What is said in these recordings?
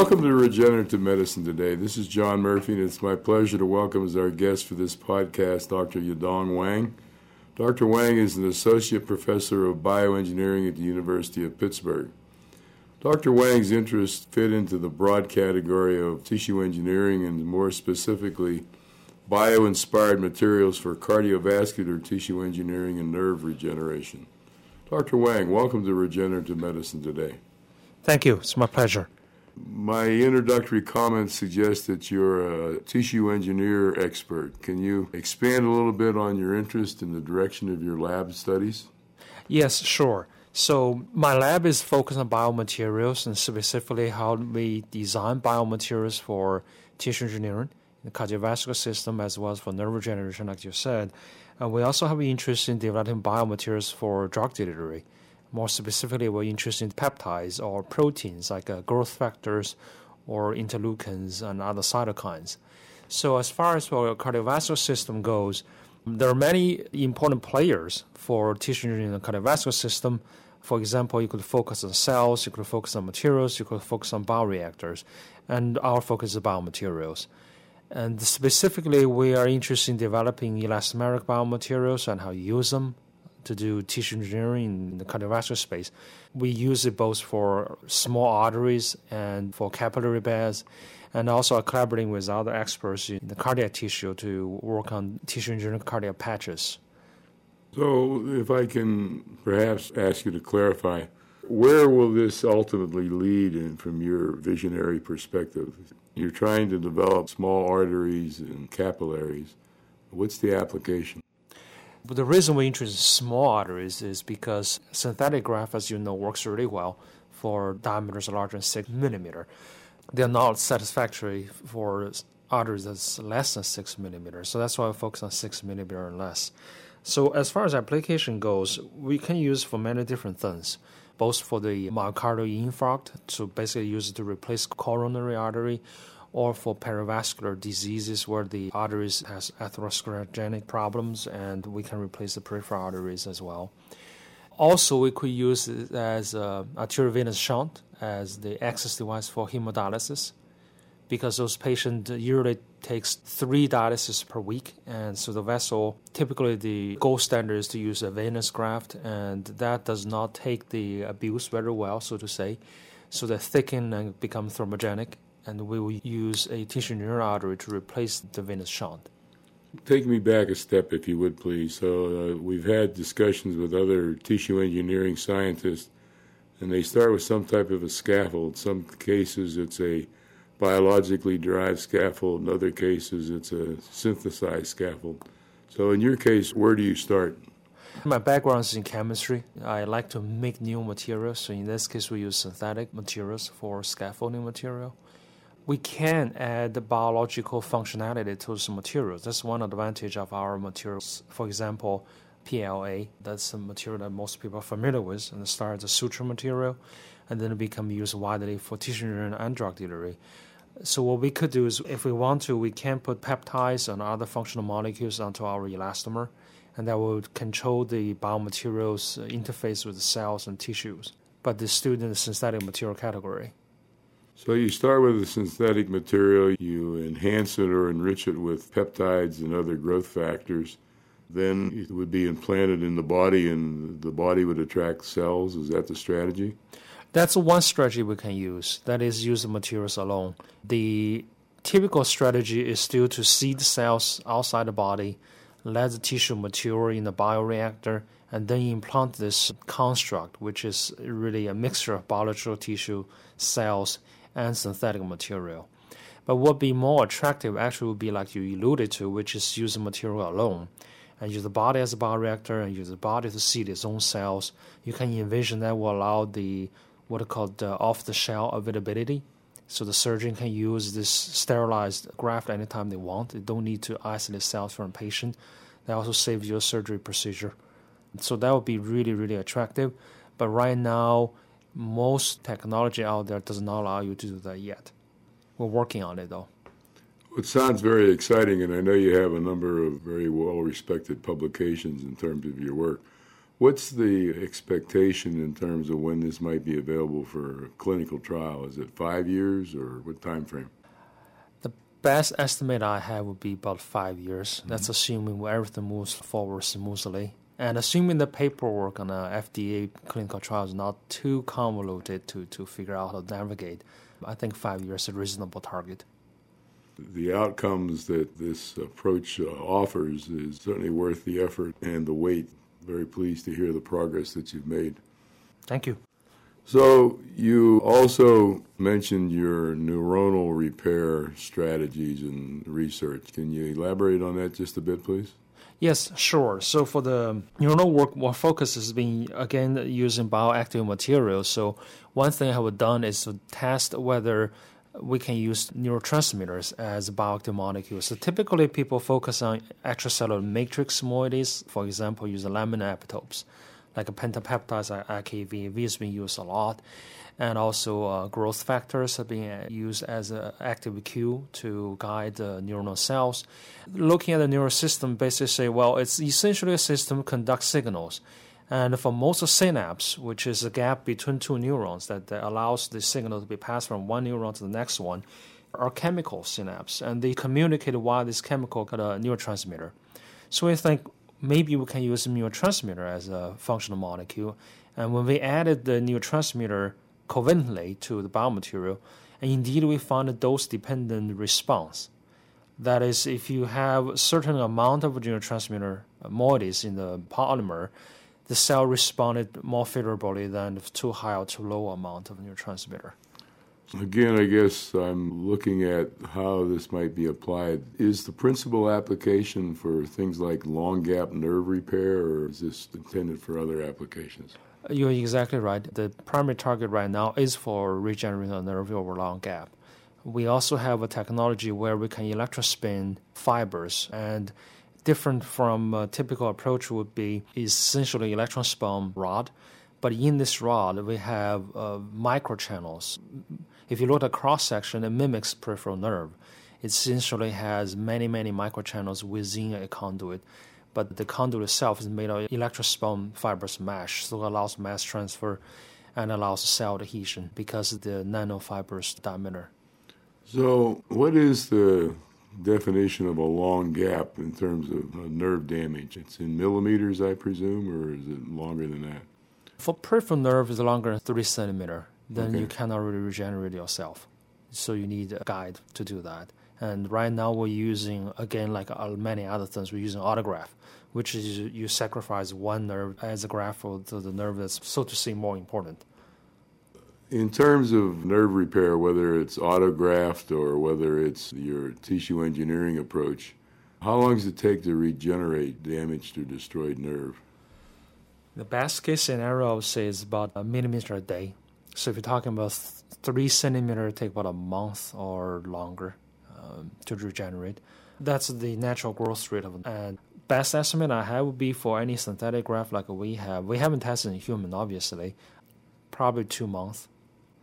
Welcome to Regenerative Medicine today. This is John Murphy, and it's my pleasure to welcome as our guest for this podcast Dr. Yadong Wang. Dr. Wang is an associate professor of bioengineering at the University of Pittsburgh. Dr. Wang's interests fit into the broad category of tissue engineering and more specifically, bio inspired materials for cardiovascular tissue engineering and nerve regeneration. Dr. Wang, welcome to Regenerative Medicine today. Thank you. It's my pleasure. My introductory comments suggest that you're a tissue engineer expert. Can you expand a little bit on your interest in the direction of your lab studies? Yes, sure. So, my lab is focused on biomaterials and specifically how we design biomaterials for tissue engineering, the cardiovascular system, as well as for nerve regeneration, like you said. And we also have interest in developing biomaterials for drug delivery. More specifically, we're interested in peptides or proteins like uh, growth factors or interleukins and other cytokines. So, as far as our cardiovascular system goes, there are many important players for tissue in the cardiovascular system. For example, you could focus on cells, you could focus on materials, you could focus on bioreactors, and our focus is biomaterials. And specifically, we are interested in developing elastomeric biomaterials and how you use them to do tissue engineering in the cardiovascular space. We use it both for small arteries and for capillary beds, and also are collaborating with other experts in the cardiac tissue to work on tissue engineering cardiac patches. So, if I can perhaps ask you to clarify, where will this ultimately lead in, from your visionary perspective? You're trying to develop small arteries and capillaries. What's the application? But the reason we introduce small arteries is because synthetic graft, as you know, works really well for diameters larger than six millimeter. They're not satisfactory for arteries that's less than six millimeters. So that's why we focus on six millimeter and less. So as far as application goes, we can use for many different things, both for the myocardial infarct, so basically use it to replace coronary artery, or for perivascular diseases where the arteries has atherosclerogenic problems and we can replace the peripheral arteries as well. Also, we could use it as uh, a arteriovenous shunt as the access device for hemodialysis because those patients usually takes three dialysis per week. And so the vessel typically the gold standard is to use a venous graft and that does not take the abuse very well so to say. So they thicken and become thermogenic and we will use a tissue neural artery to replace the venous shunt. Take me back a step, if you would, please. So, uh, we've had discussions with other tissue engineering scientists, and they start with some type of a scaffold. Some cases, it's a biologically derived scaffold. In other cases, it's a synthesized scaffold. So, in your case, where do you start? My background is in chemistry. I like to make new materials. So, in this case, we use synthetic materials for scaffolding material we can add biological functionality to some materials. That's one advantage of our materials. For example, PLA, that's a material that most people are familiar with, and it starts as a suture material, and then it become used widely for tissue and drug delivery. So what we could do is, if we want to, we can put peptides and other functional molecules onto our elastomer, and that will control the biomaterials uh, interface with the cells and tissues. But it's still in the synthetic material category. So you start with a synthetic material, you enhance it or enrich it with peptides and other growth factors. Then it would be implanted in the body and the body would attract cells. Is that the strategy? That's one strategy we can use. That is use the materials alone. The typical strategy is still to seed cells outside the body, let the tissue mature in the bioreactor, and then implant this construct, which is really a mixture of biological tissue, cells, and synthetic material. But what would be more attractive actually would be like you alluded to, which is use the material alone and use the body as a bioreactor and use the body to seed its own cells. You can envision that will allow the what are called the off-the-shelf availability. So the surgeon can use this sterilized graft anytime they want. They don't need to isolate cells from a patient. That also saves you a surgery procedure. So that would be really, really attractive. But right now, most technology out there does not allow you to do that yet. We're working on it though. It sounds very exciting, and I know you have a number of very well respected publications in terms of your work. What's the expectation in terms of when this might be available for a clinical trial? Is it five years or what time frame? The best estimate I have would be about five years. Mm-hmm. That's assuming everything moves forward smoothly. And assuming the paperwork on the FDA clinical trial is not too convoluted to, to figure out how to navigate, I think five years is a reasonable target. The outcomes that this approach uh, offers is certainly worth the effort and the wait very pleased to hear the progress that you've made. Thank you. So, you also mentioned your neuronal repair strategies and research. Can you elaborate on that just a bit, please? Yes, sure. So for the neuronal work, our focus has been again using bioactive materials. So one thing I have done is to test whether we can use neurotransmitters as bioactive molecules. So typically, people focus on extracellular matrix moieties, for example, using laminin epitopes, like pentapeptides like AKV. has been used a lot. And also, uh, growth factors have been uh, used as an active cue to guide the neuronal cells. Looking at the neural system, basically say, well, it's essentially a system conducts signals. And for most synapse, which is a gap between two neurons that, that allows the signal to be passed from one neuron to the next one, are chemical synapse, and they communicate via this chemical called a neurotransmitter. So we think maybe we can use a neurotransmitter as a functional molecule. And when we added the neurotransmitter covalently to the biomaterial, and indeed we found a dose-dependent response. That is, if you have a certain amount of neurotransmitter uh, moieties in the polymer, the cell responded more favorably than the too high or too low amount of neurotransmitter. Again, I guess I'm looking at how this might be applied. Is the principal application for things like long gap nerve repair, or is this intended for other applications? You're exactly right. The primary target right now is for regenerating a nerve over long gap. We also have a technology where we can electrospin fibers and different from a typical approach would be essentially electrospun rod. But in this rod, we have uh, microchannels. If you look at cross section, it mimics peripheral nerve. It essentially has many, many microchannels within a conduit. But the conduit itself is made of electrospun fibrous mesh, so it allows mass transfer and allows cell adhesion because of the nanofibrous diameter. So, what is the definition of a long gap in terms of uh, nerve damage? It's in millimeters, I presume, or is it longer than that? For peripheral nerve, it's longer than three centimeter. Then okay. you cannot really regenerate yourself. So you need a guide to do that. And right now we're using again like many other things. We're using autograft, which is you sacrifice one nerve as a graft for the nerve that's so to say more important. In terms of nerve repair, whether it's autograft or whether it's your tissue engineering approach, how long does it take to regenerate damaged or destroyed nerve? The best case scenario, I would say, is about a millimeter a day. So if you're talking about three centimeter, it take about a month or longer um, to regenerate. That's the natural growth rate of. And best estimate I have would be for any synthetic graft like we have. We haven't tested in human, obviously. Probably two months.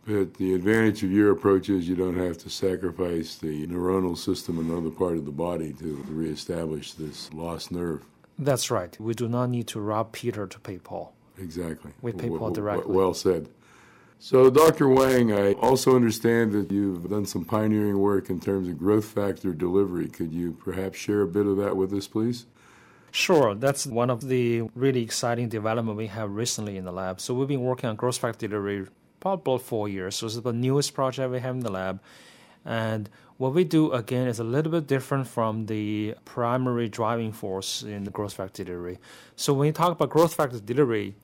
But the advantage of your approach is you don't have to sacrifice the neuronal system in another part of the body to reestablish this lost nerve. That's right. We do not need to rob Peter to pay Paul. Exactly. We pay Paul directly. Well said. So, Dr. Wang, I also understand that you've done some pioneering work in terms of growth factor delivery. Could you perhaps share a bit of that with us, please? Sure, that's one of the really exciting development we have recently in the lab. So we've been working on growth factor delivery probably four years. So it's the newest project we have in the lab. And what we do again is a little bit different from the primary driving force in the growth factor delivery. So when you talk about growth factor delivery,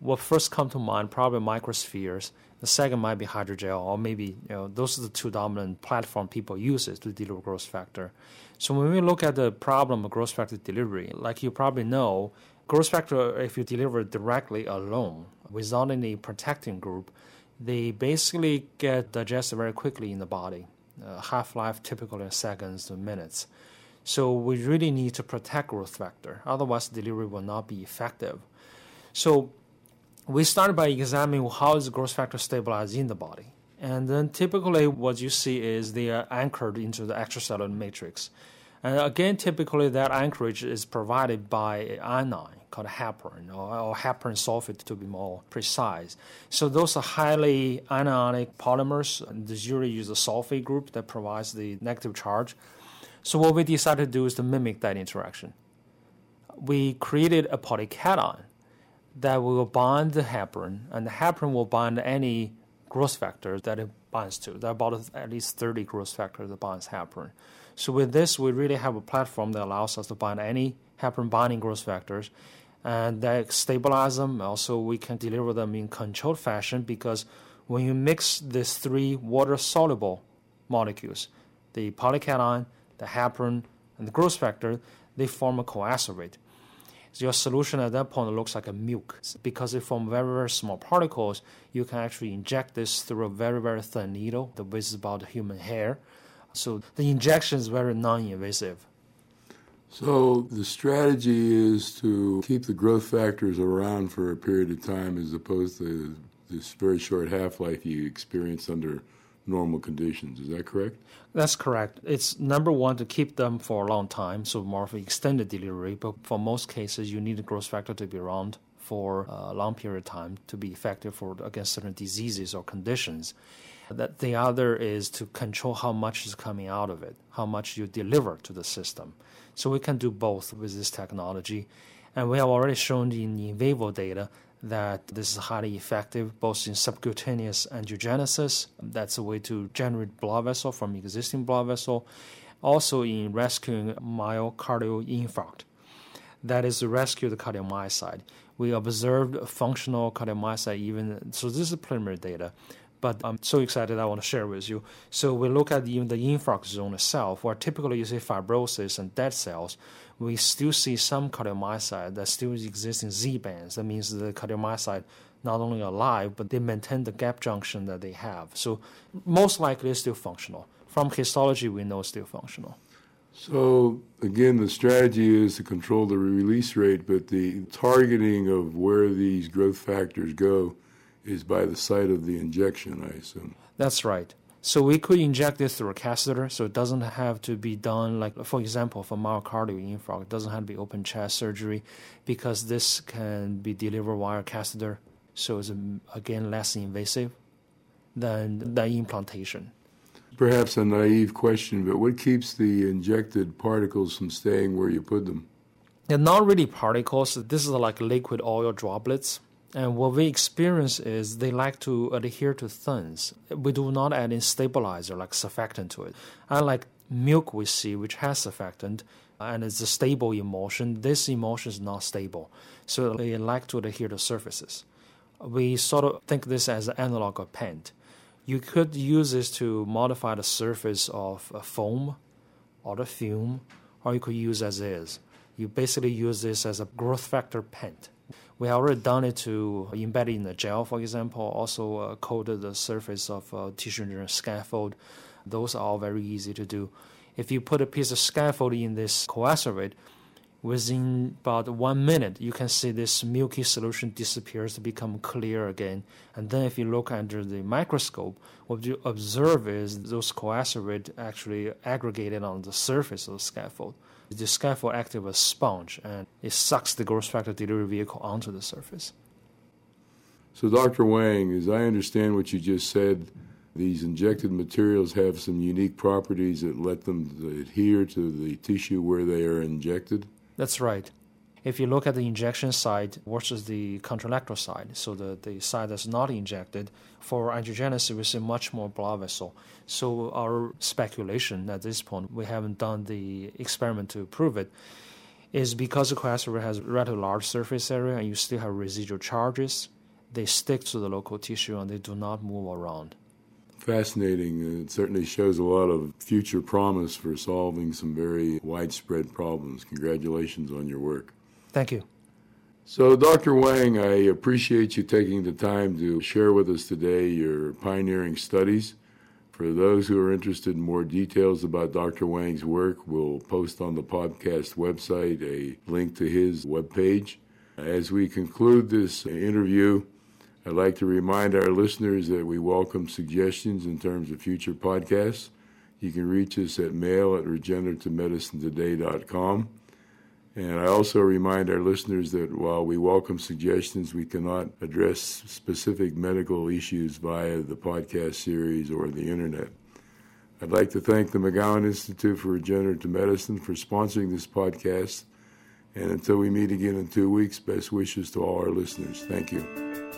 what first come to mind probably microspheres. The second might be hydrogel, or maybe you know those are the two dominant platform people use to deliver growth factor. So when we look at the problem of growth factor delivery, like you probably know, growth factor if you deliver directly alone without any protecting group, they basically get digested very quickly in the body. Uh, half life typically in seconds to minutes. So we really need to protect growth factor, otherwise delivery will not be effective. So we start by examining how is growth factor stabilized in the body. And then typically what you see is they are anchored into the extracellular matrix. And again, typically that anchorage is provided by an anion called heparin or, or heparan sulfate to be more precise. So those are highly anionic polymers. And this usually use a sulfate group that provides the negative charge. So what we decided to do is to mimic that interaction. We created a polycation that will bind the heparin, and the heparin will bind any growth factor that it binds to. There are about at least 30 growth factors that binds heparin. So with this, we really have a platform that allows us to bind any heparin binding growth factors and that stabilize them. Also, we can deliver them in controlled fashion because when you mix these three water soluble molecules, the polycation, the heparin, and the growth factor, they form a coacervate. Your solution at that point looks like a milk because they form very, very small particles. You can actually inject this through a very, very thin needle. The is about human hair. So the injection is very non-invasive. So the strategy is to keep the growth factors around for a period of time as opposed to this very short half-life you experience under normal conditions. Is that correct? That's correct. It's number one to keep them for a long time, so more of extended delivery. But for most cases, you need the growth factor to be around for a long period of time to be effective for against certain diseases or conditions. That the other is to control how much is coming out of it, how much you deliver to the system. So we can do both with this technology. And we have already shown in in vivo data that this is highly effective both in subcutaneous angiogenesis, that's a way to generate blood vessel from existing blood vessel, also in rescuing myocardial infarct. That is to rescue the cardiomyocyte. We observed functional cardiomyocyte even, so this is preliminary data, but I'm so excited I want to share with you. So we look at even the infarct zone itself, where typically you see fibrosis and dead cells. We still see some cardiomyocyte that still exists in Z bands. That means the cardiomyocyte not only alive, but they maintain the gap junction that they have. So most likely it's still functional. From histology, we know it's still functional. So again, the strategy is to control the release rate, but the targeting of where these growth factors go is by the site of the injection, I assume. That's right. So we could inject this through a catheter, so it doesn't have to be done like, for example, for myocardial infarct, it doesn't have to be open chest surgery because this can be delivered via catheter, so it's um, again less invasive than the implantation. Perhaps a naive question, but what keeps the injected particles from staying where you put them? They're not really particles. This is like liquid oil droplets. And what we experience is they like to adhere to things. We do not add in stabilizer like surfactant to it. Unlike milk we see, which has surfactant, and it's a stable emulsion, this emulsion is not stable. So they like to adhere to surfaces. We sort of think this as an analog of paint. You could use this to modify the surface of a foam or the fume, or you could use as is. You basically use this as a growth factor paint. We have already done it to embed in the gel, for example, also uh, coated the surface of uh, tissue engineering scaffold. Those are all very easy to do. If you put a piece of scaffold in this coacervate, within about one minute, you can see this milky solution disappears to become clear again. And then if you look under the microscope, what you observe is those coacervate actually aggregated on the surface of the scaffold. The scaffold acts as a sponge and it sucks the growth factor delivery vehicle onto the surface. So, Dr. Wang, as I understand what you just said, these injected materials have some unique properties that let them adhere to the tissue where they are injected? That's right. If you look at the injection site versus the contralateral side, so the, the side that's not injected, for angiogenesis we see much more blood vessel. So our speculation at this point, we haven't done the experiment to prove it, is because the coacervate has relatively large surface area and you still have residual charges, they stick to the local tissue and they do not move around. Fascinating. It certainly shows a lot of future promise for solving some very widespread problems. Congratulations on your work. Thank you. So, Dr. Wang, I appreciate you taking the time to share with us today your pioneering studies. For those who are interested in more details about Dr. Wang's work, we'll post on the podcast website a link to his webpage. As we conclude this interview, I'd like to remind our listeners that we welcome suggestions in terms of future podcasts. You can reach us at mail at regenerativemedicinetoday.com. And I also remind our listeners that while we welcome suggestions, we cannot address specific medical issues via the podcast series or the internet. I'd like to thank the McGowan Institute for Regenerative Medicine for sponsoring this podcast. And until we meet again in two weeks, best wishes to all our listeners. Thank you.